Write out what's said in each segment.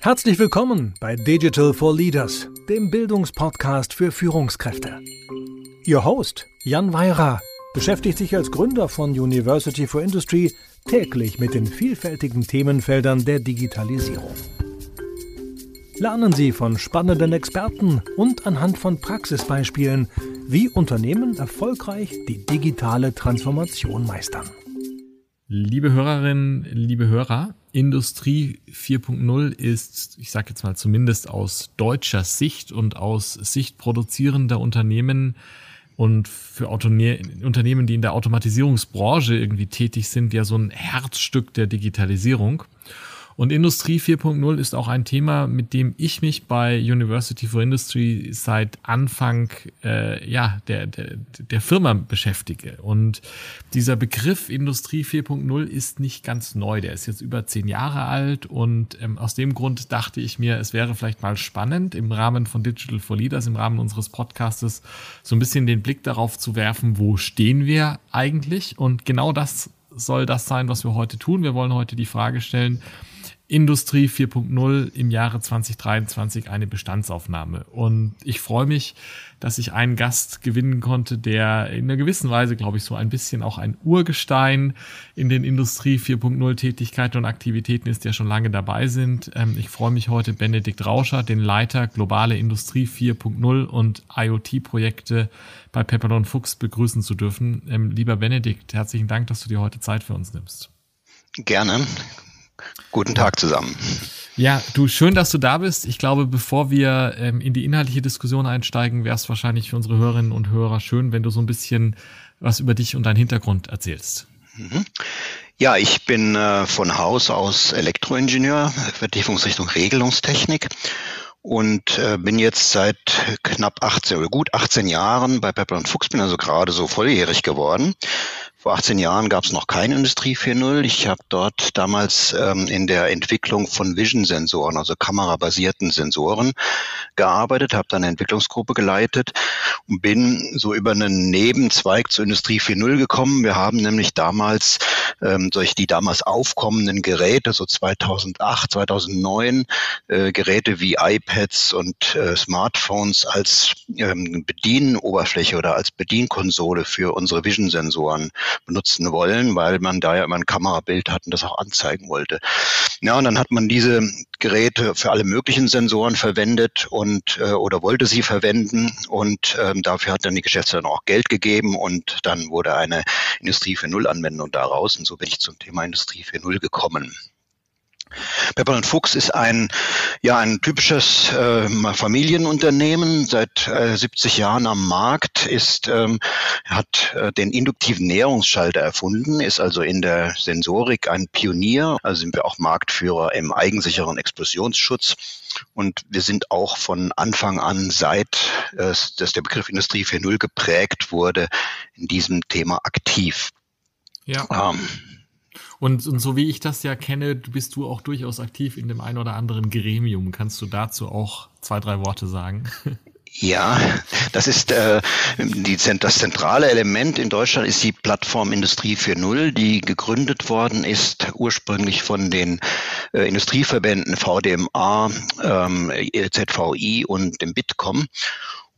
Herzlich willkommen bei Digital for Leaders, dem Bildungspodcast für Führungskräfte. Ihr Host, Jan Weira, beschäftigt sich als Gründer von University for Industry täglich mit den vielfältigen Themenfeldern der Digitalisierung. Lernen Sie von spannenden Experten und anhand von Praxisbeispielen, wie Unternehmen erfolgreich die digitale Transformation meistern. Liebe Hörerinnen, liebe Hörer, Industrie 4.0 ist, ich sage jetzt mal zumindest aus deutscher Sicht und aus Sicht produzierender Unternehmen und für Autone Unternehmen, die in der Automatisierungsbranche irgendwie tätig sind, ja so ein Herzstück der Digitalisierung. Und Industrie 4.0 ist auch ein Thema, mit dem ich mich bei University for Industry seit Anfang äh, ja, der, der, der Firma beschäftige. Und dieser Begriff Industrie 4.0 ist nicht ganz neu. Der ist jetzt über zehn Jahre alt. Und ähm, aus dem Grund dachte ich mir, es wäre vielleicht mal spannend, im Rahmen von Digital for Leaders, im Rahmen unseres Podcastes, so ein bisschen den Blick darauf zu werfen, wo stehen wir eigentlich? Und genau das soll das sein, was wir heute tun. Wir wollen heute die Frage stellen, Industrie 4.0 im Jahre 2023 eine Bestandsaufnahme. Und ich freue mich, dass ich einen Gast gewinnen konnte, der in einer gewissen Weise, glaube ich, so ein bisschen auch ein Urgestein in den Industrie 4.0 Tätigkeiten und Aktivitäten ist, der schon lange dabei sind. Ähm, ich freue mich heute, Benedikt Rauscher, den Leiter globale Industrie 4.0 und IoT-Projekte bei Pepperl Fuchs begrüßen zu dürfen. Ähm, lieber Benedikt, herzlichen Dank, dass du dir heute Zeit für uns nimmst. Gerne. Guten Tag zusammen. Ja, du, schön, dass du da bist. Ich glaube, bevor wir ähm, in die inhaltliche Diskussion einsteigen, wäre es wahrscheinlich für unsere Hörerinnen und Hörer schön, wenn du so ein bisschen was über dich und deinen Hintergrund erzählst. Mhm. Ja, ich bin äh, von Haus aus Elektroingenieur, Vertiefungsrichtung Regelungstechnik und äh, bin jetzt seit knapp 18 oder gut 18 Jahren bei Pepper und Fuchs, bin also gerade so volljährig geworden. Vor 18 Jahren gab es noch keine Industrie 4.0. Ich habe dort damals ähm, in der Entwicklung von Vision-Sensoren, also kamerabasierten Sensoren, gearbeitet, habe dann eine Entwicklungsgruppe geleitet und bin so über einen Nebenzweig zur Industrie 4.0 gekommen. Wir haben nämlich damals ähm, solche die damals aufkommenden Geräte, so 2008, 2009, äh, Geräte wie iPads und äh, Smartphones als ähm, Bedienoberfläche oder als Bedienkonsole für unsere Vision-Sensoren benutzen wollen, weil man da ja immer ein Kamerabild hat und das auch anzeigen wollte. Ja, und dann hat man diese Geräte für alle möglichen Sensoren verwendet und äh, oder wollte sie verwenden und ähm, dafür hat dann die Geschäftsführung auch Geld gegeben und dann wurde eine Industrie für Null Anwendung daraus und so bin ich zum Thema Industrie 4.0 gekommen. Pepper und Fuchs ist ein, ja, ein typisches äh, Familienunternehmen, seit äh, 70 Jahren am Markt, ist, ähm, hat äh, den induktiven Näherungsschalter erfunden, ist also in der Sensorik ein Pionier, also sind wir auch Marktführer im eigensicheren Explosionsschutz. Und wir sind auch von Anfang an, seit äh, dass der Begriff Industrie 4.0 geprägt wurde, in diesem Thema aktiv. Ja. Ähm, und, und so wie ich das ja kenne, bist du auch durchaus aktiv in dem einen oder anderen Gremium. Kannst du dazu auch zwei, drei Worte sagen? Ja, das ist äh, die, das zentrale Element in Deutschland ist die Plattform Industrie 4.0, die gegründet worden ist ursprünglich von den äh, Industrieverbänden VDMA, ähm, ZVI und dem Bitkom.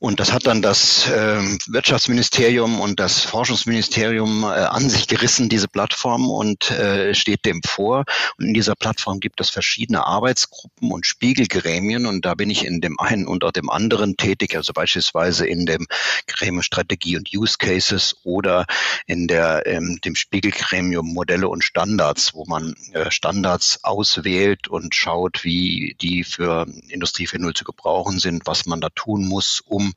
Und das hat dann das äh, Wirtschaftsministerium und das Forschungsministerium äh, an sich gerissen, diese Plattform, und äh, steht dem vor. Und in dieser Plattform gibt es verschiedene Arbeitsgruppen und Spiegelgremien. Und da bin ich in dem einen und auch dem anderen tätig, also beispielsweise in dem Gremium Strategie und Use Cases oder in der, ähm, dem Spiegelgremium Modelle und Standards, wo man äh, Standards auswählt und schaut, wie die für Industrie 4.0 zu gebrauchen sind, was man da tun muss, um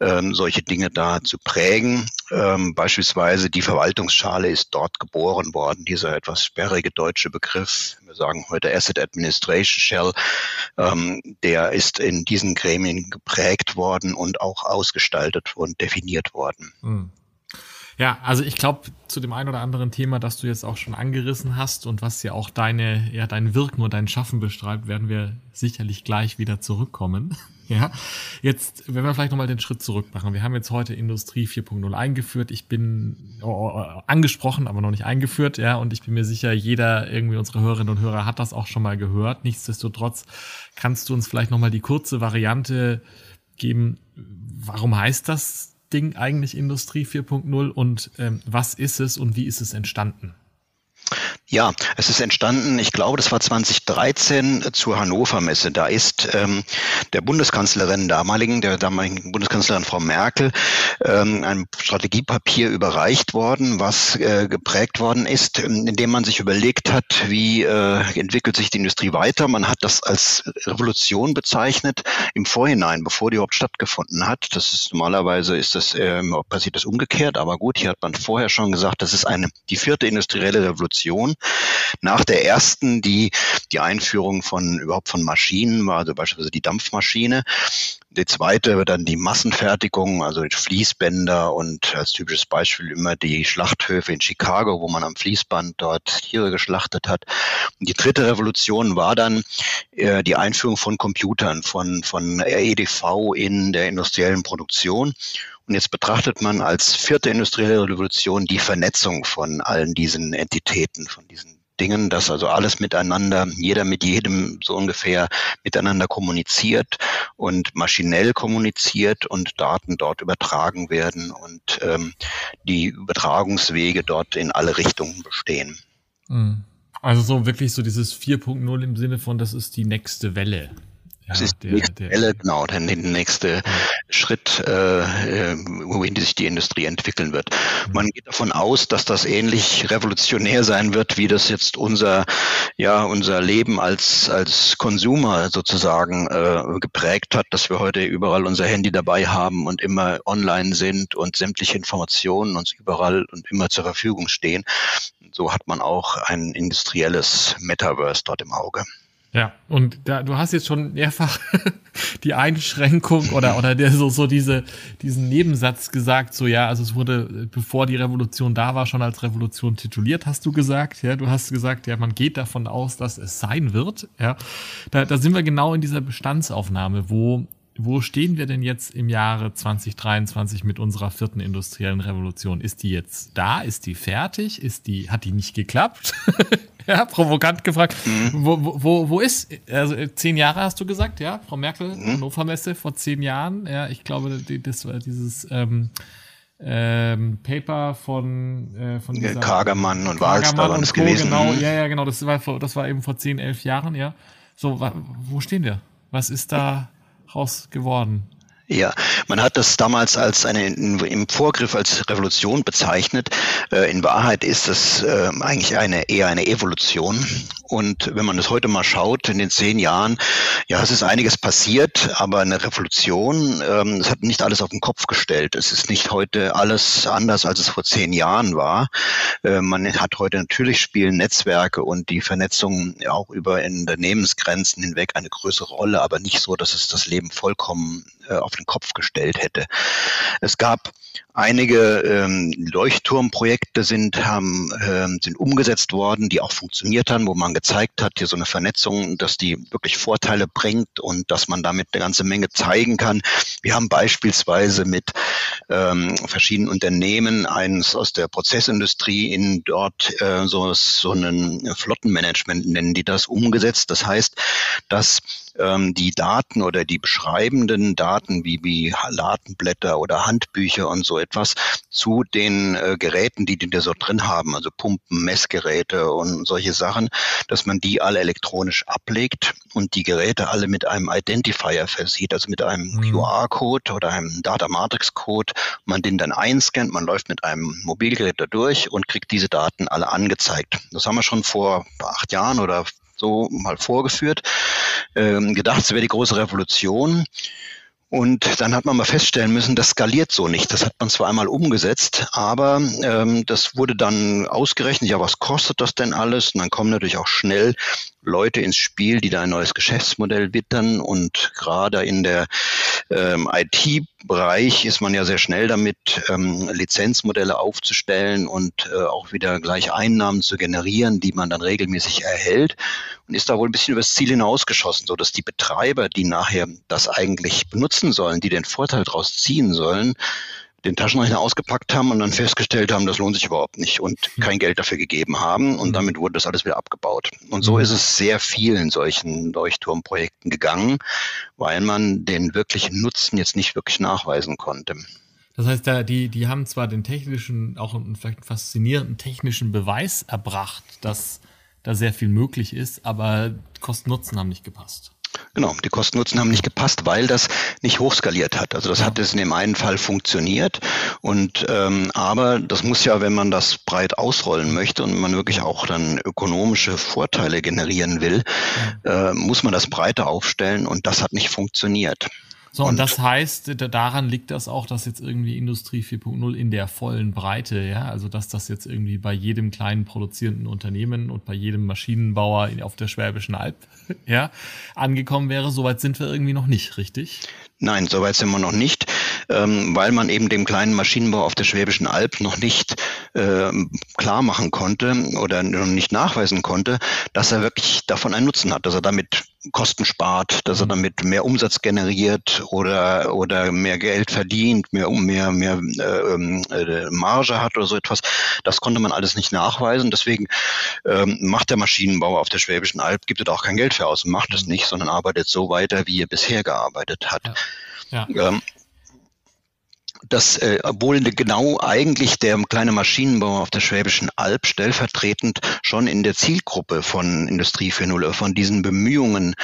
ähm, solche Dinge da zu prägen. Ähm, beispielsweise die Verwaltungsschale ist dort geboren worden, dieser etwas sperrige deutsche Begriff, wir sagen heute Asset Administration Shell, ähm, der ist in diesen Gremien geprägt worden und auch ausgestaltet und definiert worden. Hm. Ja, also ich glaube, zu dem einen oder anderen Thema, das du jetzt auch schon angerissen hast und was ja auch deine, ja, dein Wirken und dein Schaffen beschreibt, werden wir sicherlich gleich wieder zurückkommen. Ja, jetzt, wenn wir vielleicht nochmal den Schritt zurück machen. Wir haben jetzt heute Industrie 4.0 eingeführt. Ich bin oh, oh, angesprochen, aber noch nicht eingeführt, ja, und ich bin mir sicher, jeder irgendwie unsere Hörerinnen und Hörer hat das auch schon mal gehört. Nichtsdestotrotz kannst du uns vielleicht nochmal die kurze Variante geben. Warum heißt das Ding eigentlich Industrie 4.0 und ähm, was ist es und wie ist es entstanden? Ja, es ist entstanden, ich glaube, das war 2013 zur Hannover Messe. Da ist ähm, der Bundeskanzlerin damaligen, der damaligen Bundeskanzlerin Frau Merkel, ähm, ein Strategiepapier überreicht worden, was äh, geprägt worden ist, ähm, indem man sich überlegt hat, wie äh, entwickelt sich die Industrie weiter. Man hat das als Revolution bezeichnet im Vorhinein, bevor die überhaupt stattgefunden hat. Das ist normalerweise ist das äh, passiert das umgekehrt, aber gut, hier hat man vorher schon gesagt, das ist eine die vierte industrielle Revolution. Nach der ersten, die die Einführung von überhaupt von Maschinen war, also beispielsweise die Dampfmaschine. Die zweite wird dann die Massenfertigung, also Fließbänder und als typisches Beispiel immer die Schlachthöfe in Chicago, wo man am Fließband dort Tiere geschlachtet hat. Und die dritte Revolution war dann äh, die Einführung von Computern, von, von EDV in der industriellen Produktion. Und jetzt betrachtet man als vierte industrielle Revolution die Vernetzung von allen diesen Entitäten, von diesen Dingen, dass also alles miteinander, jeder mit jedem so ungefähr miteinander kommuniziert und maschinell kommuniziert und Daten dort übertragen werden und ähm, die Übertragungswege dort in alle Richtungen bestehen. Mhm. Also so wirklich so dieses 4.0 im Sinne von, das ist die nächste Welle. Das ja, ist die nächste der, Welle, genau, der, der nächste. Schritt, äh, äh, wohin sich die Industrie entwickeln wird. Mhm. Man geht davon aus, dass das ähnlich revolutionär sein wird, wie das jetzt unser, ja, unser Leben als, als Konsumer sozusagen äh, geprägt hat, dass wir heute überall unser Handy dabei haben und immer online sind und sämtliche Informationen uns überall und immer zur Verfügung stehen. So hat man auch ein industrielles Metaverse dort im Auge. Ja, und da, du hast jetzt schon mehrfach die Einschränkung oder, oder der, so, so diese, diesen Nebensatz gesagt, so ja, also es wurde, bevor die Revolution da war, schon als Revolution tituliert, hast du gesagt. Ja, du hast gesagt, ja, man geht davon aus, dass es sein wird. Ja, da, da sind wir genau in dieser Bestandsaufnahme, wo wo stehen wir denn jetzt im Jahre 2023 mit unserer vierten industriellen Revolution? Ist die jetzt da? Ist die fertig? Ist die, hat die nicht geklappt? ja, provokant gefragt. Mhm. Wo, wo, wo ist, also zehn Jahre hast du gesagt, ja? Frau Merkel, mhm. Hannover Messe vor zehn Jahren. Ja, ich glaube, das war dieses, ähm, ähm, Paper von, äh, von dieser Kagermann und Wahlstar waren es gewesen. Genau, mhm. ja, ja, genau. Das war, vor, das war eben vor zehn, elf Jahren, ja. So, wo stehen wir? Was ist da raus geworden? Ja, man hat das damals als eine im Vorgriff als Revolution bezeichnet. Äh, in Wahrheit ist es äh, eigentlich eine eher eine Evolution. Und wenn man das heute mal schaut, in den zehn Jahren, ja, es ist einiges passiert, aber eine Revolution, ähm, es hat nicht alles auf den Kopf gestellt. Es ist nicht heute alles anders, als es vor zehn Jahren war. Äh, man hat heute natürlich spielen Netzwerke und die Vernetzung auch über Unternehmensgrenzen hinweg eine größere Rolle, aber nicht so, dass es das Leben vollkommen auf den Kopf gestellt hätte. Es gab einige ähm, Leuchtturmprojekte sind, haben, ähm, sind umgesetzt worden, die auch funktioniert haben, wo man gezeigt hat, hier so eine Vernetzung, dass die wirklich Vorteile bringt und dass man damit eine ganze Menge zeigen kann. Wir haben beispielsweise mit ähm, verschiedenen Unternehmen, eins aus der Prozessindustrie in dort äh, so, so einen Flottenmanagement nennen die das umgesetzt. Das heißt, dass ähm, die Daten oder die beschreibenden Daten wie, wie Datenblätter oder Handbücher und so etwas zu den äh, Geräten, die die da so drin haben, also Pumpen, Messgeräte und solche Sachen, dass man die alle elektronisch ablegt und die Geräte alle mit einem Identifier versieht, also mit einem mhm. QR-Code oder einem Data Matrix-Code. Man den dann einscannt, man läuft mit einem Mobilgerät da durch und kriegt diese Daten alle angezeigt. Das haben wir schon vor acht Jahren oder so mal vorgeführt, ähm, gedacht, es wäre die große Revolution. Und dann hat man mal feststellen müssen, das skaliert so nicht. Das hat man zwar einmal umgesetzt, aber ähm, das wurde dann ausgerechnet, ja, was kostet das denn alles? Und dann kommen natürlich auch schnell Leute ins Spiel, die da ein neues Geschäftsmodell wittern. Und gerade in der ähm, IT-Bereich ist man ja sehr schnell damit, ähm, Lizenzmodelle aufzustellen und äh, auch wieder gleich Einnahmen zu generieren, die man dann regelmäßig erhält. Und ist da wohl ein bisschen übers Ziel hinausgeschossen, so dass die Betreiber, die nachher das eigentlich benutzen sollen, die den Vorteil daraus ziehen sollen, den Taschenrechner ausgepackt haben und dann festgestellt haben, das lohnt sich überhaupt nicht und hm. kein Geld dafür gegeben haben und hm. damit wurde das alles wieder abgebaut. Und so hm. ist es sehr vielen solchen Leuchtturmprojekten gegangen, weil man den wirklichen Nutzen jetzt nicht wirklich nachweisen konnte. Das heißt, da, die, die haben zwar den technischen, auch einen vielleicht einen faszinierenden technischen Beweis erbracht, dass da sehr viel möglich ist, aber Kosten-Nutzen haben nicht gepasst. Genau, die Kosten-Nutzen haben nicht gepasst, weil das nicht hochskaliert hat. Also das ja. hat es in dem einen Fall funktioniert. Und ähm, aber das muss ja, wenn man das breit ausrollen möchte und man wirklich auch dann ökonomische Vorteile generieren will, ja. äh, muss man das breiter aufstellen und das hat nicht funktioniert. So, und, und das heißt, daran liegt das auch, dass jetzt irgendwie Industrie 4.0 in der vollen Breite, ja, also dass das jetzt irgendwie bei jedem kleinen produzierenden Unternehmen und bei jedem Maschinenbauer auf der Schwäbischen Alb, ja, angekommen wäre. Soweit sind wir irgendwie noch nicht, richtig? Nein, soweit sind wir noch nicht, ähm, weil man eben dem kleinen Maschinenbau auf der Schwäbischen Alb noch nicht äh, klar machen konnte oder noch nicht nachweisen konnte, dass er wirklich davon einen Nutzen hat, dass er damit Kosten spart, dass er mhm. damit mehr Umsatz generiert oder, oder mehr Geld verdient, mehr, mehr, mehr ähm, äh, Marge hat oder so etwas. Das konnte man alles nicht nachweisen. Deswegen ähm, macht der Maschinenbauer auf der Schwäbischen Alb, gibt es auch kein Geld für aus und macht es mhm. nicht, sondern arbeitet so weiter, wie er bisher gearbeitet hat. Ja. Ja. Ähm, dass äh, obwohl genau eigentlich der kleine Maschinenbauer auf der Schwäbischen Alb stellvertretend schon in der Zielgruppe von Industrie 4.0, von diesen Bemühungen,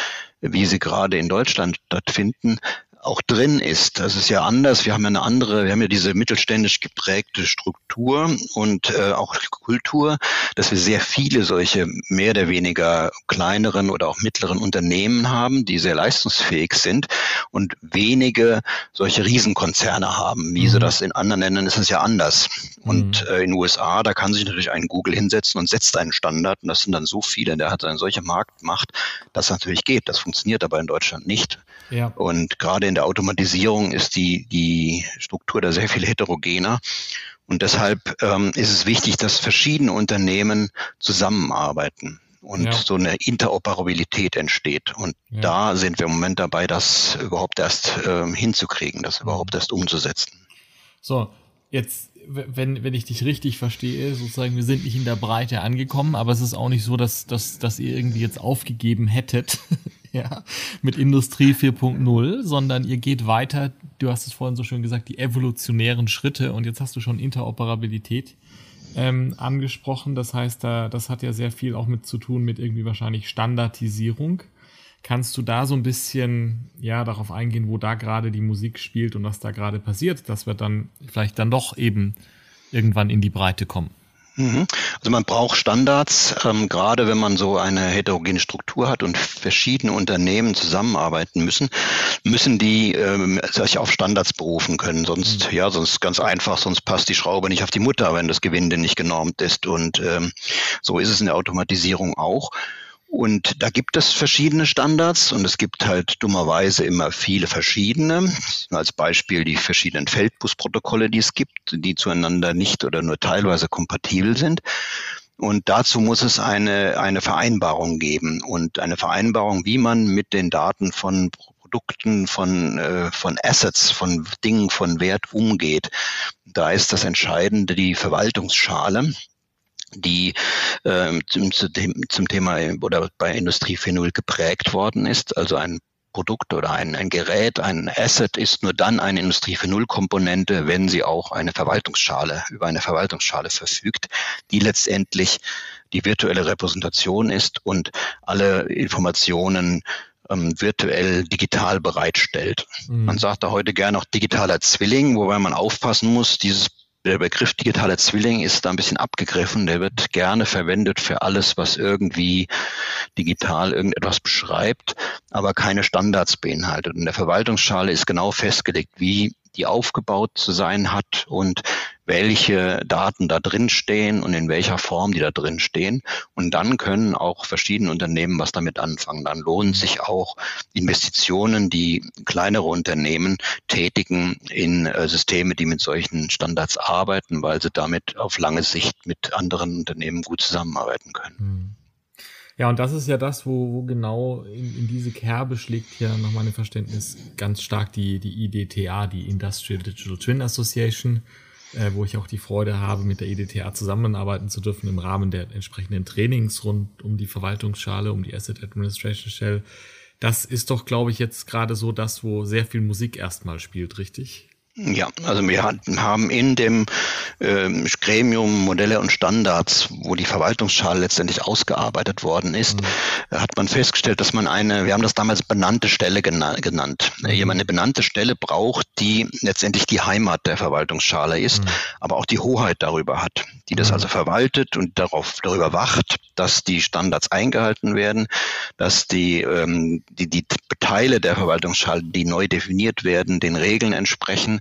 wie sie gerade in Deutschland stattfinden, auch drin ist. Das ist ja anders. Wir haben ja eine andere, wir haben ja diese mittelständisch geprägte Struktur und äh, auch Kultur, dass wir sehr viele solche mehr oder weniger kleineren oder auch mittleren Unternehmen haben, die sehr leistungsfähig sind und wenige solche Riesenkonzerne haben. Wie mhm. sie das in anderen Ländern ist es ja anders. Mhm. Und äh, in den USA, da kann sich natürlich ein Google hinsetzen und setzt einen Standard und das sind dann so viele, der hat eine solche Marktmacht, dass das natürlich geht. Das funktioniert aber in Deutschland nicht. Ja. Und gerade in der Automatisierung ist die, die Struktur da sehr viel heterogener. Und deshalb ähm, ist es wichtig, dass verschiedene Unternehmen zusammenarbeiten und ja. so eine Interoperabilität entsteht. Und ja. da sind wir im Moment dabei, das überhaupt erst ähm, hinzukriegen, das überhaupt erst umzusetzen. So, jetzt, wenn, wenn ich dich richtig verstehe, sozusagen, wir sind nicht in der Breite angekommen, aber es ist auch nicht so, dass, dass, dass ihr irgendwie jetzt aufgegeben hättet, ja, mit Industrie 4.0, sondern ihr geht weiter, du hast es vorhin so schön gesagt, die evolutionären Schritte und jetzt hast du schon Interoperabilität ähm, angesprochen. Das heißt, da, das hat ja sehr viel auch mit zu tun mit irgendwie wahrscheinlich Standardisierung. Kannst du da so ein bisschen ja darauf eingehen, wo da gerade die Musik spielt und was da gerade passiert, dass wir dann vielleicht dann doch eben irgendwann in die Breite kommen? Mhm. Also man braucht Standards, ähm, gerade wenn man so eine heterogene Struktur hat und verschiedene Unternehmen zusammenarbeiten müssen, müssen die ähm, sich auf Standards berufen können. Sonst, mhm. ja, sonst ganz einfach, sonst passt die Schraube nicht auf die Mutter, wenn das Gewinde nicht genormt ist. Und ähm, so ist es in der Automatisierung auch. Und da gibt es verschiedene Standards und es gibt halt dummerweise immer viele verschiedene. Als Beispiel die verschiedenen Feldbusprotokolle, die es gibt, die zueinander nicht oder nur teilweise kompatibel sind. Und dazu muss es eine, eine Vereinbarung geben und eine Vereinbarung, wie man mit den Daten von Produkten, von, äh, von Assets, von Dingen von Wert umgeht. Da ist das Entscheidende die Verwaltungsschale die äh, zum, zum Thema oder bei Industrie 4.0 geprägt worden ist. Also ein Produkt oder ein, ein Gerät, ein Asset ist nur dann eine Industrie 4.0 Komponente, wenn sie auch eine Verwaltungsschale, über eine Verwaltungsschale verfügt, die letztendlich die virtuelle Repräsentation ist und alle Informationen ähm, virtuell digital bereitstellt. Mhm. Man sagt da heute gerne auch digitaler Zwilling, wobei man aufpassen muss, dieses der Begriff digitaler Zwilling ist da ein bisschen abgegriffen. Der wird gerne verwendet für alles, was irgendwie digital irgendetwas beschreibt. aber keine Standards beinhaltet. In der Verwaltungsschale ist genau festgelegt, wie die aufgebaut zu sein hat und welche Daten da drin stehen und in welcher Form die da drin stehen. Und dann können auch verschiedene Unternehmen was damit anfangen. Dann lohnen sich auch Investitionen, die kleinere Unternehmen tätigen in äh, Systeme, die mit solchen Standards arbeiten, weil sie damit auf lange Sicht mit anderen Unternehmen gut zusammenarbeiten können. Hm. Ja, und das ist ja das, wo, wo genau in, in diese Kerbe schlägt hier nach meinem Verständnis ganz stark die, die IDTA, die Industrial Digital Twin Association, äh, wo ich auch die Freude habe, mit der IDTA zusammenarbeiten zu dürfen im Rahmen der entsprechenden Trainings rund um die Verwaltungsschale, um die Asset Administration Shell. Das ist doch, glaube ich, jetzt gerade so das, wo sehr viel Musik erstmal spielt, richtig? Ja, also wir haben in dem ähm, Gremium Modelle und Standards, wo die Verwaltungsschale letztendlich ausgearbeitet worden ist, mhm. hat man festgestellt, dass man eine, wir haben das damals benannte Stelle genannt. Mhm. Jemand eine benannte Stelle braucht, die letztendlich die Heimat der Verwaltungsschale ist, mhm. aber auch die Hoheit darüber hat, die das mhm. also verwaltet und darauf, darüber wacht, dass die Standards eingehalten werden, dass die, ähm, die, die Teile der Verwaltungsschale, die neu definiert werden, den Regeln entsprechen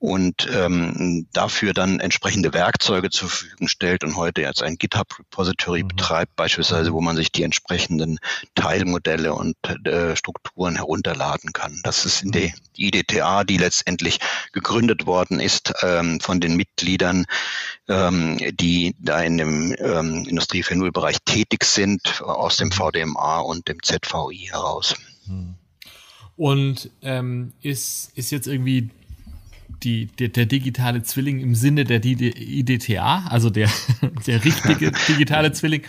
und ähm, dafür dann entsprechende Werkzeuge zur Verfügung stellt und heute jetzt ein GitHub-Repository mhm. betreibt, beispielsweise, wo man sich die entsprechenden Teilmodelle und äh, Strukturen herunterladen kann. Das ist in die, die IDTA, die letztendlich gegründet worden ist ähm, von den Mitgliedern, ähm, die da in dem ähm, Industrie 4.0-Bereich tätig sind, aus dem VDMA und dem ZVI heraus. Mhm. Und ähm, ist, ist jetzt irgendwie die, der, der digitale Zwilling im Sinne der IDTA, also der, der richtige digitale Zwilling,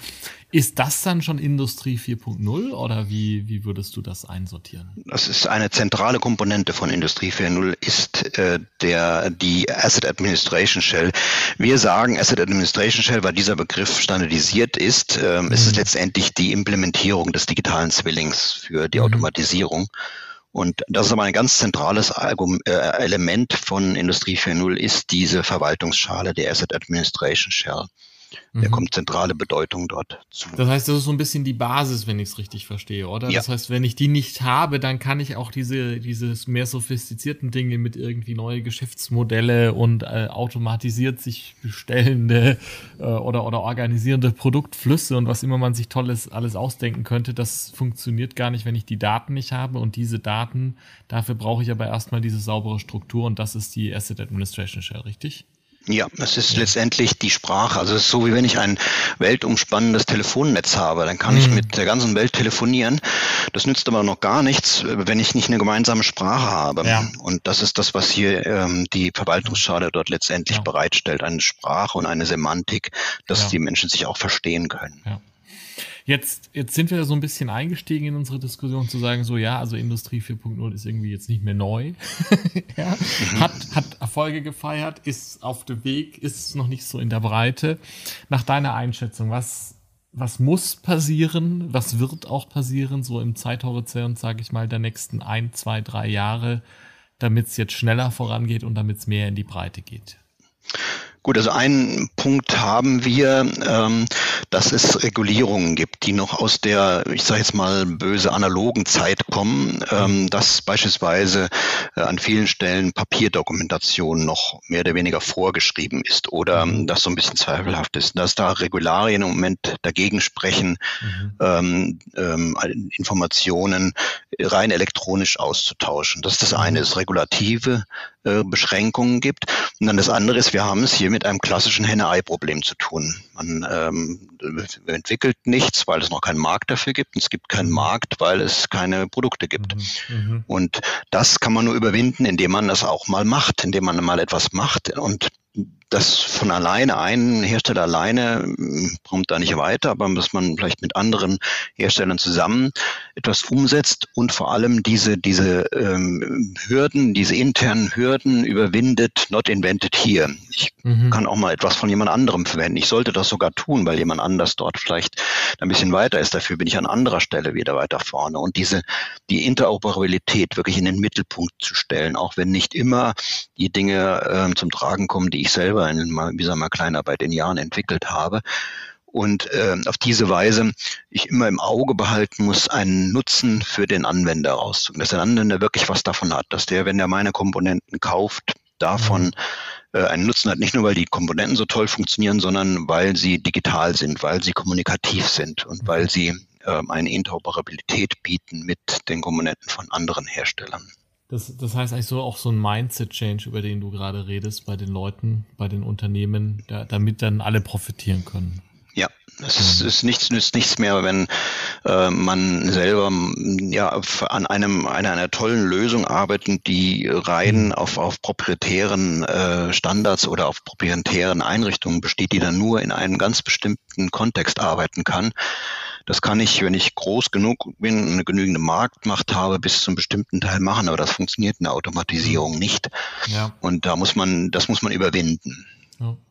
ist das dann schon Industrie 4.0 oder wie, wie würdest du das einsortieren? Das ist eine zentrale Komponente von Industrie 4.0, ist äh, der, die Asset Administration Shell. Wir sagen Asset Administration Shell, weil dieser Begriff standardisiert ist, ähm, mhm. ist es letztendlich die Implementierung des digitalen Zwillings für die mhm. Automatisierung. Und das ist aber ein ganz zentrales äh, Element von Industrie 4.0 ist diese Verwaltungsschale, der Asset Administration Shell. Der mhm. kommt zentrale Bedeutung dort zu. Das heißt, das ist so ein bisschen die Basis, wenn ich es richtig verstehe, oder? Ja. Das heißt, wenn ich die nicht habe, dann kann ich auch diese, diese mehr sophistizierten Dinge mit irgendwie neue Geschäftsmodelle und äh, automatisiert sich bestellende äh, oder, oder organisierende Produktflüsse und was immer man sich Tolles alles ausdenken könnte, das funktioniert gar nicht, wenn ich die Daten nicht habe. Und diese Daten, dafür brauche ich aber erstmal diese saubere Struktur und das ist die Asset Administration Shell, richtig? Ja, es ist ja. letztendlich die Sprache. Also es ist so, wie wenn ich ein weltumspannendes Telefonnetz habe, dann kann mhm. ich mit der ganzen Welt telefonieren. Das nützt aber noch gar nichts, wenn ich nicht eine gemeinsame Sprache habe. Ja. Und das ist das, was hier ähm, die Verwaltungsschale dort letztendlich ja. bereitstellt, eine Sprache und eine Semantik, dass die Menschen sich auch verstehen können. Jetzt, jetzt sind wir so ein bisschen eingestiegen in unsere Diskussion zu sagen, so ja, also Industrie 4.0 ist irgendwie jetzt nicht mehr neu. ja, mhm. hat, hat Erfolge gefeiert, ist auf dem Weg, ist noch nicht so in der Breite. Nach deiner Einschätzung, was, was muss passieren, was wird auch passieren, so im Zeithorizont, sage ich mal, der nächsten ein, zwei, drei Jahre, damit es jetzt schneller vorangeht und damit es mehr in die Breite geht? Gut, also einen Punkt haben wir, ähm, dass es Regulierungen gibt, die noch aus der, ich sage jetzt mal, böse analogen Zeit kommen, ähm, dass beispielsweise äh, an vielen Stellen Papierdokumentation noch mehr oder weniger vorgeschrieben ist oder ähm, das so ein bisschen zweifelhaft ist, dass da Regularien im Moment dagegen sprechen, mhm. ähm, ähm, Informationen rein elektronisch auszutauschen. Das ist das eine, ist regulative äh, Beschränkungen gibt. Und dann das andere ist, wir haben es hier mit einem klassischen Henne-Ei-Problem zu tun. Man ähm, entwickelt nichts, weil es noch keinen Markt dafür gibt. Und es gibt keinen. Markt, weil es keine Produkte gibt. Mhm. mhm. Und das kann man nur überwinden, indem man das auch mal macht, indem man mal etwas macht und das von alleine, ein Hersteller alleine hm, kommt da nicht weiter, aber dass man vielleicht mit anderen Herstellern zusammen etwas umsetzt und vor allem diese, diese ähm, Hürden, diese internen Hürden überwindet, not invented here. Ich mhm. kann auch mal etwas von jemand anderem verwenden. Ich sollte das sogar tun, weil jemand anders dort vielleicht ein bisschen weiter ist. Dafür bin ich an anderer Stelle wieder weiter vorne. Und diese, die Interoperabilität wirklich in den Mittelpunkt zu stellen, auch wenn nicht immer die Dinge ähm, zum Tragen kommen, die ich selber in, sagen wir, Kleinarbeit in Jahren entwickelt habe. Und äh, auf diese Weise ich immer im Auge behalten muss, einen Nutzen für den Anwender rauszugehen. Dass der Anwender wirklich was davon hat, dass der, wenn er meine Komponenten kauft, davon mhm äh, einen Nutzen hat, nicht nur weil die Komponenten so toll funktionieren, sondern weil sie digital sind, weil sie kommunikativ sind und weil sie äh, eine Interoperabilität bieten mit den Komponenten von anderen Herstellern. Das, das heißt eigentlich so auch so ein Mindset-Change, über den du gerade redest, bei den Leuten, bei den Unternehmen, da, damit dann alle profitieren können. Ja, es mhm. ist nichts, nützt nichts mehr, wenn äh, man selber ja an einem einer, einer tollen Lösung arbeitet, die rein mhm. auf, auf proprietären äh, Standards oder auf proprietären Einrichtungen besteht, die dann nur in einem ganz bestimmten Kontext arbeiten kann. Das kann ich, wenn ich groß genug bin, eine genügende Marktmacht habe, bis zum bestimmten Teil machen, aber das funktioniert in der Automatisierung nicht. Ja. Und da muss man, das muss man überwinden.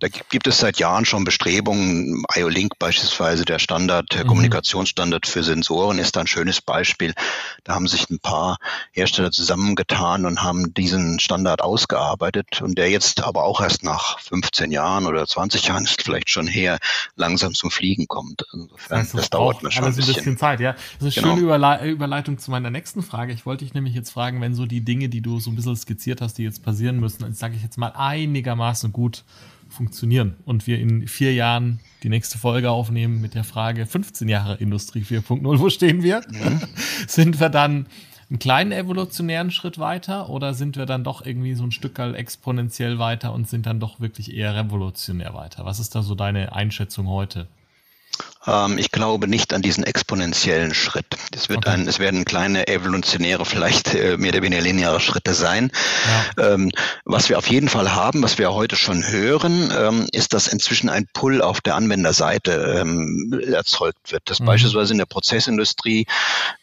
Da gibt es seit Jahren schon Bestrebungen. IO-Link beispielsweise, der Standard, der mhm. Kommunikationsstandard für Sensoren ist ein schönes Beispiel. Da haben sich ein paar Hersteller zusammengetan und haben diesen Standard ausgearbeitet und der jetzt aber auch erst nach 15 Jahren oder 20 Jahren ist vielleicht schon her, langsam zum Fliegen kommt. Insofern, das, heißt, das dauert mir schon ein bisschen. bisschen Zeit, ja. Das ist eine genau. schöne Überle Überleitung zu meiner nächsten Frage. Ich wollte dich nämlich jetzt fragen, wenn so die Dinge, die du so ein bisschen skizziert hast, die jetzt passieren müssen, sage ich jetzt mal einigermaßen gut funktionieren und wir in vier Jahren die nächste Folge aufnehmen mit der Frage 15 Jahre Industrie 4.0, wo stehen wir? Ja. Sind wir dann einen kleinen evolutionären Schritt weiter oder sind wir dann doch irgendwie so ein Stück exponentiell weiter und sind dann doch wirklich eher revolutionär weiter? Was ist da so deine Einschätzung heute? Ähm, ich glaube nicht an diesen exponentiellen Schritt. Es wird okay. ein, es werden kleine evolutionäre, vielleicht äh, mehr oder weniger lineare Schritte sein. Ja. Ähm, was wir auf jeden Fall haben, was wir heute schon hören, ähm, ist, dass inzwischen ein Pull auf der Anwenderseite ähm, erzeugt wird. Dass mhm. beispielsweise in der Prozessindustrie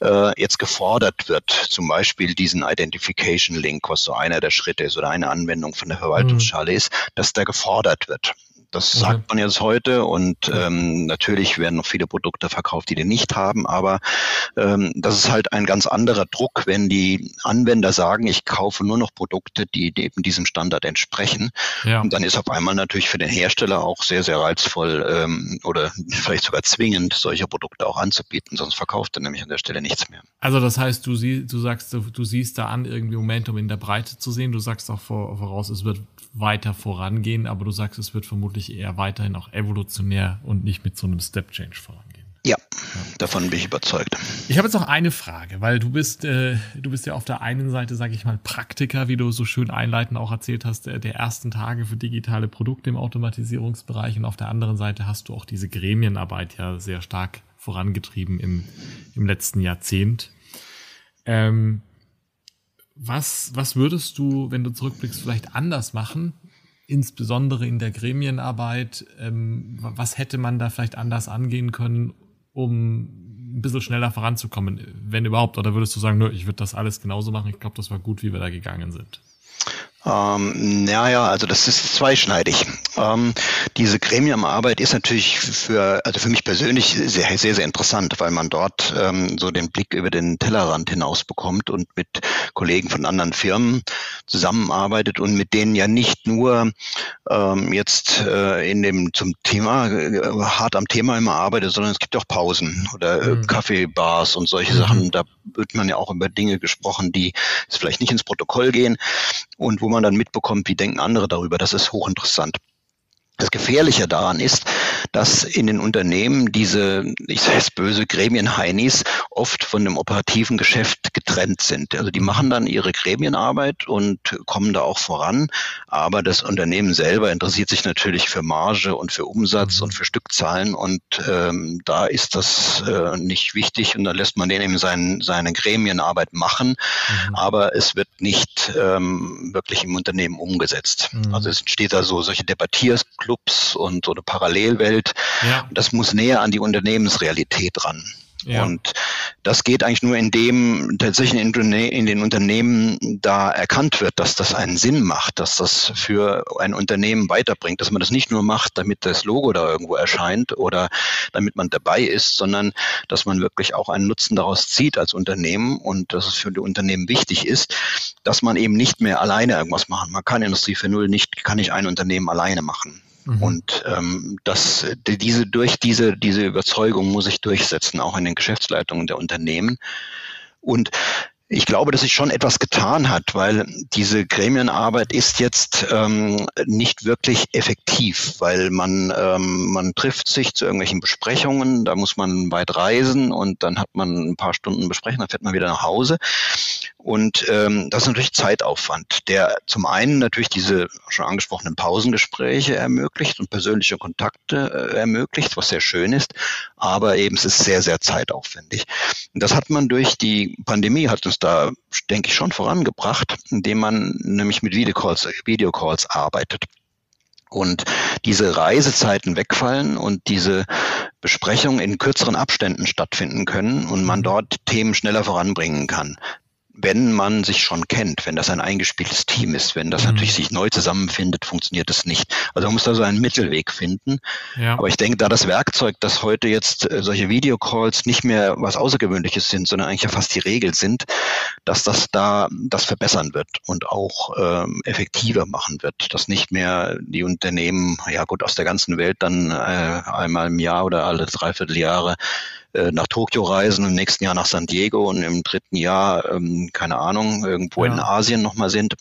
äh, jetzt gefordert wird, zum Beispiel diesen Identification Link, was so einer der Schritte ist oder eine Anwendung von der Verwaltungsschale mhm. ist, dass da gefordert wird. Das okay. sagt man jetzt heute und ähm, natürlich werden noch viele Produkte verkauft, die den nicht haben, aber ähm, das ist halt ein ganz anderer Druck, wenn die Anwender sagen, ich kaufe nur noch Produkte, die, eben diesem Standard entsprechen. Ja. Und dann ist auf einmal natürlich für den Hersteller auch sehr, sehr reizvoll ähm, oder vielleicht sogar zwingend, solche Produkte auch anzubieten, sonst verkauft er nämlich an der Stelle nichts mehr. Also das heißt, du, sie, du sagst, du, du siehst da an, irgendwie Momentum in der Breite zu sehen. Du sagst auch voraus, es wird weiter vorangehen, aber du sagst, es wird vermutlich eher weiterhin auch evolutionär und nicht mit so einem Step Change vorangehen. Ja, ja. davon bin ich überzeugt. Ich habe jetzt noch eine Frage, weil du bist, äh, du bist ja auf der einen Seite, sage ich mal, Praktiker, wie du so schön einleitend auch erzählt hast, der, der ersten Tage für digitale Produkte im Automatisierungsbereich und auf der anderen Seite hast du auch diese Gremienarbeit ja sehr stark vorangetrieben im, im letzten Jahrzehnt. Ähm, was, was würdest du, wenn du zurückblickst, vielleicht anders machen? Insbesondere in der Gremienarbeit. Ähm, was hätte man da vielleicht anders angehen können, um ein bisschen schneller voranzukommen, wenn überhaupt? Oder würdest du sagen, nö, ich würde das alles genauso machen? Ich glaube, das war gut, wie wir da gegangen sind. Ähm, naja, also das ist zweischneidig. Ähm, diese Gremiumarbeit ist natürlich für, also für mich persönlich sehr, sehr, sehr interessant, weil man dort ähm, so den Blick über den Tellerrand hinaus bekommt und mit Kollegen von anderen Firmen zusammenarbeitet und mit denen ja nicht nur ähm, jetzt äh, in dem zum Thema äh, hart am Thema immer arbeitet, sondern es gibt auch Pausen oder äh, mhm. Kaffeebars und solche mhm. Sachen. Da wird man ja auch über Dinge gesprochen, die jetzt vielleicht nicht ins Protokoll gehen und wo man dann mitbekommt, wie denken andere darüber. Das ist hochinteressant. Das Gefährliche daran ist, dass in den Unternehmen diese, ich sage jetzt böse Gremienheinis oft von dem operativen Geschäft getrennt sind. Also die machen dann ihre Gremienarbeit und kommen da auch voran, aber das Unternehmen selber interessiert sich natürlich für Marge und für Umsatz und für Stückzahlen und ähm, da ist das äh, nicht wichtig und da lässt man den eben sein, seine Gremienarbeit machen, mhm. aber es wird nicht ähm, wirklich im Unternehmen umgesetzt. Mhm. Also es entsteht da so solche Debattiers Clubs und so eine Parallelwelt. Ja. Das muss näher an die Unternehmensrealität ran. Ja. Und das geht eigentlich nur, indem tatsächlich in, den Unternehmen da erkannt wird, dass das einen Sinn macht, dass das für ein Unternehmen weiterbringt, dass man das nicht nur macht, damit das Logo da irgendwo erscheint oder damit man dabei ist, sondern dass man wirklich auch einen Nutzen daraus zieht als Unternehmen und dass es für die Unternehmen wichtig ist, dass man eben nicht mehr alleine irgendwas machen. Man kann Industrie 4.0 nicht, kann nicht ein Unternehmen alleine machen. Mhm. Und ähm, das, diese, durch diese, diese Überzeugung muss ich durchsetzen, auch in den Geschäftsleitungen der Unternehmen. Und ich glaube, dass sich schon etwas getan hat, weil diese Gremienarbeit ist jetzt ähm, nicht wirklich effektiv, weil man, ähm, man trifft sich zu irgendwelchen Besprechungen, da muss man weit reisen und dann hat man ein paar Stunden Besprechung, dann fährt man wieder nach Hause. Und ähm, das ist natürlich Zeitaufwand, der zum einen natürlich diese schon angesprochenen Pausengespräche ermöglicht und persönliche Kontakte äh, ermöglicht, was sehr schön ist, aber eben es ist sehr, sehr zeitaufwendig. Und das hat man durch die Pandemie, hat uns da, denke ich, schon vorangebracht, indem man nämlich mit Videocalls, Videocalls arbeitet. Und diese Reisezeiten wegfallen und diese Besprechungen in kürzeren Abständen stattfinden können und man dort Themen schneller voranbringen kann wenn man sich schon kennt, wenn das ein eingespieltes Team ist, wenn das mhm. natürlich sich neu zusammenfindet, funktioniert das nicht. Also man muss da so einen Mittelweg finden. Ja. Aber ich denke, da das Werkzeug, dass heute jetzt äh, solche Videocalls nicht mehr was Außergewöhnliches sind, sondern eigentlich ja fast die Regel sind, dass das da das verbessern wird und auch ähm, effektiver machen wird, dass nicht mehr die Unternehmen, ja gut, aus der ganzen Welt dann äh, einmal im Jahr oder alle Dreivierteljahre äh, nach Tokio reisen, im nächsten Jahr nach San Diego und im dritten Jahr, ähm, keine Ahnung, irgendwo ja. in Asien nochmal sind,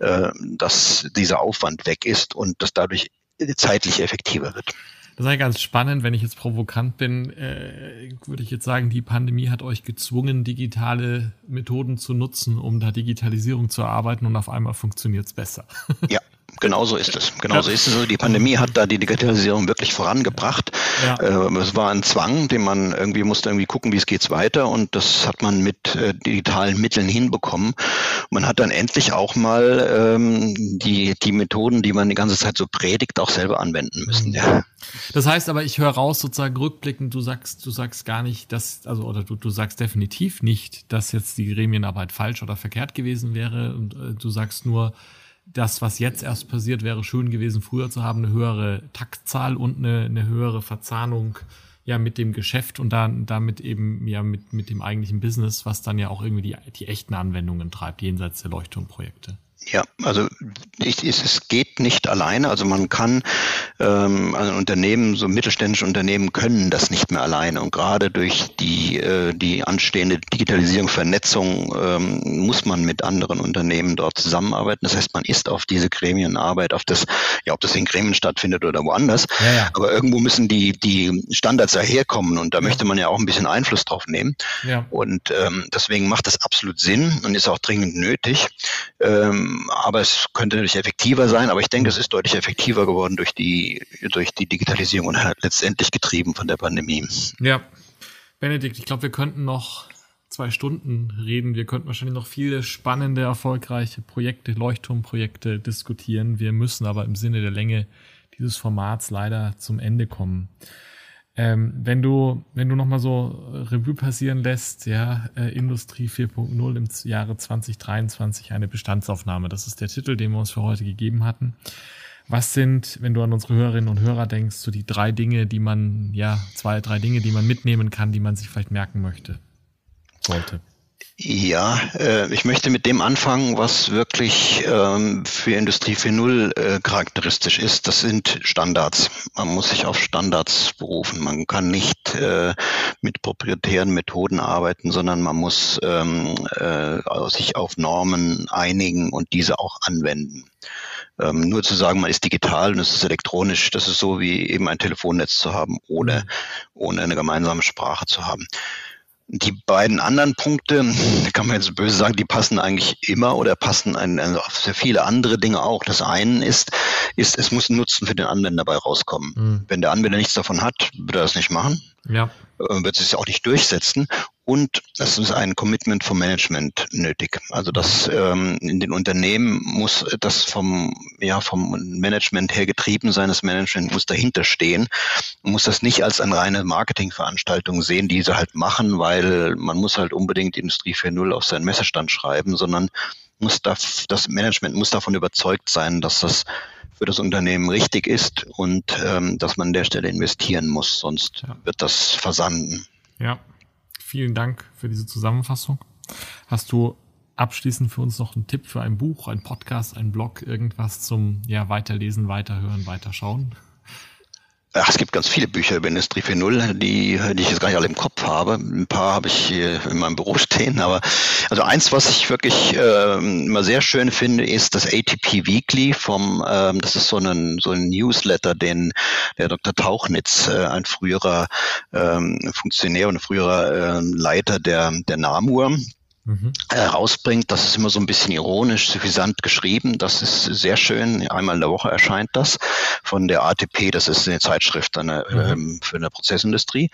ja. äh, dass dieser Aufwand weg ist und das dadurch zeitlich effektiver wird. Das ist ja ganz spannend, wenn ich jetzt provokant bin, äh, würde ich jetzt sagen, die Pandemie hat euch gezwungen, digitale Methoden zu nutzen, um da Digitalisierung zu erarbeiten und auf einmal funktioniert es besser. Ja, Genau so ist es. Genau so ist es. Die Pandemie hat da die Digitalisierung wirklich vorangebracht. Ja. Äh, es war ein Zwang, den man irgendwie musste irgendwie gucken, wie es geht weiter und das hat man mit äh, digitalen Mitteln hinbekommen. Man hat dann endlich auch mal ähm, die, die Methoden, die man die ganze Zeit so predigt, auch selber anwenden müssen. Ja. Das heißt aber, ich höre raus sozusagen rückblickend, du sagst, du sagst gar nicht, dass, also oder du, du sagst definitiv nicht, dass jetzt die Gremienarbeit falsch oder verkehrt gewesen wäre. Und äh, du sagst nur, das, was jetzt erst passiert, wäre schön gewesen, früher zu haben, eine höhere Taktzahl und eine, eine höhere Verzahnung ja mit dem Geschäft und dann damit eben ja mit, mit dem eigentlichen Business, was dann ja auch irgendwie die, die echten Anwendungen treibt, jenseits der Leuchtturmprojekte. Ja, also ich, es, es geht nicht alleine. Also man kann, ähm, also Unternehmen, so mittelständische Unternehmen können das nicht mehr alleine. Und gerade durch die, äh, die anstehende Digitalisierung, Vernetzung ähm, muss man mit anderen Unternehmen dort zusammenarbeiten. Das heißt, man ist auf diese Gremienarbeit, auf das, ja, ob das in Gremien stattfindet oder woanders. Ja, ja. Aber irgendwo müssen die, die Standards daherkommen und da möchte man ja auch ein bisschen Einfluss drauf nehmen. Ja. Und ähm, deswegen macht das absolut Sinn und ist auch dringend nötig. Ähm, aber es könnte natürlich effektiver sein, aber ich denke, es ist deutlich effektiver geworden durch die, durch die Digitalisierung und halt letztendlich getrieben von der Pandemie. Ja. Benedikt, ich glaube, wir könnten noch zwei Stunden reden. Wir könnten wahrscheinlich noch viele spannende, erfolgreiche Projekte, Leuchtturmprojekte diskutieren. Wir müssen aber im Sinne der Länge dieses Formats leider zum Ende kommen. Ähm, wenn du, wenn du nochmal so Revue passieren lässt, ja, äh, Industrie 4.0 im Jahre 2023 eine Bestandsaufnahme. Das ist der Titel, den wir uns für heute gegeben hatten. Was sind, wenn du an unsere Hörerinnen und Hörer denkst, so die drei Dinge, die man, ja, zwei, drei Dinge, die man mitnehmen kann, die man sich vielleicht merken möchte, sollte? Ja, äh, ich möchte mit dem anfangen, was wirklich ähm, für Industrie 4.0 äh, charakteristisch ist. Das sind Standards. Man muss sich auf Standards berufen. Man kann nicht äh, mit proprietären Methoden arbeiten, sondern man muss ähm, äh, sich auf Normen einigen und diese auch anwenden. Ähm, nur zu sagen, man ist digital und es ist elektronisch, das ist so wie eben ein Telefonnetz zu haben, ohne, ohne eine gemeinsame Sprache zu haben. Die beiden anderen Punkte, kann man jetzt böse sagen, die passen eigentlich immer oder passen ein, also auf sehr viele andere Dinge auch. Das eine ist, ist, es muss ein Nutzen für den Anwender dabei rauskommen. Mhm. Wenn der Anwender nichts davon hat, wird er das nicht machen. Ja. Äh, wird sich auch nicht durchsetzen. Und es ist ein Commitment vom Management nötig. Also das ähm, in den Unternehmen muss das vom, ja, vom Management her getrieben sein. Das Management muss dahinter stehen. Man muss das nicht als eine reine Marketingveranstaltung sehen, die sie halt machen, weil man muss halt unbedingt Industrie 4.0 auf seinen Messestand schreiben, sondern muss das, das Management muss davon überzeugt sein, dass das für das Unternehmen richtig ist und ähm, dass man an der Stelle investieren muss, sonst ja. wird das versanden. Ja, vielen Dank für diese Zusammenfassung. Hast du abschließend für uns noch ein Tipp für ein Buch, ein Podcast, ein Blog, irgendwas zum ja, Weiterlesen, Weiterhören, Weiterschauen? Ach, es gibt ganz viele Bücher über Industrie 4.0, die, die ich jetzt gar nicht alle im Kopf habe. Ein paar habe ich hier in meinem Büro stehen, aber also eins, was ich wirklich äh, immer sehr schön finde, ist das ATP Weekly vom, ähm, das ist so ein, so ein Newsletter, den der Dr. Tauchnitz, äh, ein früherer ähm, Funktionär und früherer äh, Leiter der, der NAMUR, mhm. herausbringt. Das ist immer so ein bisschen ironisch, suffisant geschrieben. Das ist sehr schön. Einmal in der Woche erscheint das von der ATP. Das ist eine Zeitschrift eine, mhm. ähm, für eine Prozessindustrie.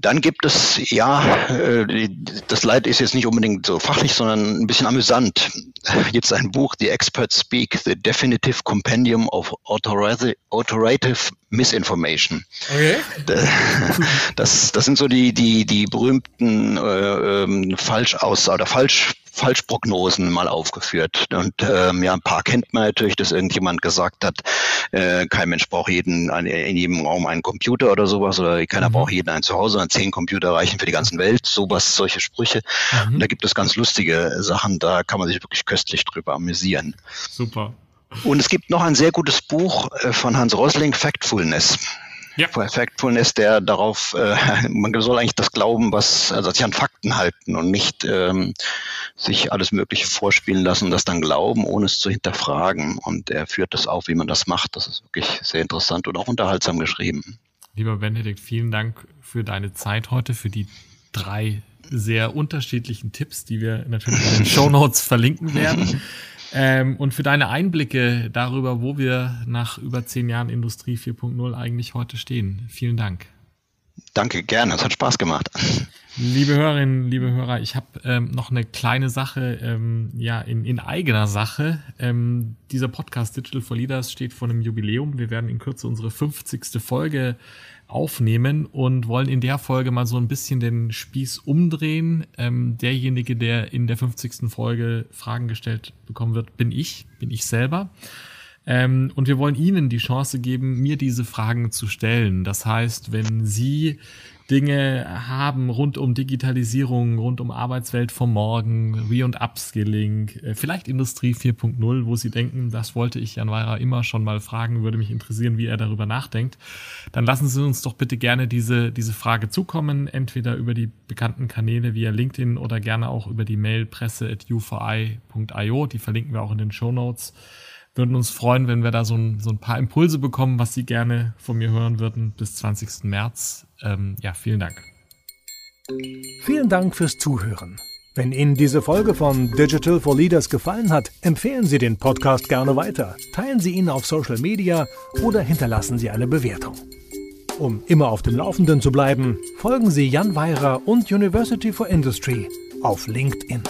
Dann gibt es, ja, äh, das Leid ist jetzt nicht unbedingt so fachlich, sondern ein bisschen amüsant. Gibt es ein Buch, The Experts Speak, The Definitive Compendium of Autorative Misinformation. Okay. Das, das sind so die, die, die berühmten äh, ähm, Falschaussagen oder Falsch Falschprognosen mal aufgeführt. Und ähm, ja, ein paar kennt man natürlich, dass irgendjemand gesagt hat, äh, kein Mensch braucht jeden in jedem Raum einen Computer oder sowas oder keiner mhm. braucht jeden einen zu Hause, sondern zehn Computer reichen für die ganze Welt. Sowas, solche Sprüche. Mhm. Und da gibt es ganz lustige Sachen, da kann man sich wirklich köstlich drüber amüsieren. Super. Und es gibt noch ein sehr gutes Buch äh, von Hans Rosling, Factfulness. Ja. Factfulness, der darauf, äh, man soll eigentlich das glauben, was, also sich an Fakten halten und nicht ähm, sich alles Mögliche vorspielen lassen und das dann glauben, ohne es zu hinterfragen. Und er führt das auf, wie man das macht. Das ist wirklich sehr interessant und auch unterhaltsam geschrieben. Lieber Benedikt, vielen Dank für deine Zeit heute, für die drei sehr unterschiedlichen Tipps, die wir natürlich in den Show Notes verlinken werden. Ähm, und für deine Einblicke darüber, wo wir nach über zehn Jahren Industrie 4.0 eigentlich heute stehen. Vielen Dank. Danke, gerne. Es hat Spaß gemacht. Liebe Hörerinnen, liebe Hörer, ich habe ähm, noch eine kleine Sache, ähm, ja, in, in eigener Sache. Ähm, dieser Podcast Digital for Leaders steht vor einem Jubiläum. Wir werden in Kürze unsere 50. Folge aufnehmen und wollen in der Folge mal so ein bisschen den Spieß umdrehen. Ähm, derjenige, der in der 50. Folge Fragen gestellt bekommen wird, bin ich, bin ich selber. Ähm, und wir wollen Ihnen die Chance geben, mir diese Fragen zu stellen. Das heißt, wenn Sie Dinge haben rund um Digitalisierung, rund um Arbeitswelt vom Morgen, Re- und Upskilling, äh, vielleicht Industrie 4.0, wo Sie denken, das wollte ich Jan Weira immer schon mal fragen, würde mich interessieren, wie er darüber nachdenkt, dann lassen Sie uns doch bitte gerne diese, diese Frage zukommen, entweder über die bekannten Kanäle via LinkedIn oder gerne auch über die Mail presse.uvi.io, die verlinken wir auch in den Show Notes würden uns freuen, wenn wir da so ein, so ein paar Impulse bekommen, was Sie gerne von mir hören würden bis 20. März. Ähm, ja, vielen Dank. Vielen Dank fürs Zuhören. Wenn Ihnen diese Folge von Digital for Leaders gefallen hat, empfehlen Sie den Podcast gerne weiter, teilen Sie ihn auf Social Media oder hinterlassen Sie eine Bewertung. Um immer auf dem Laufenden zu bleiben, folgen Sie Jan Weirer und University for Industry auf LinkedIn.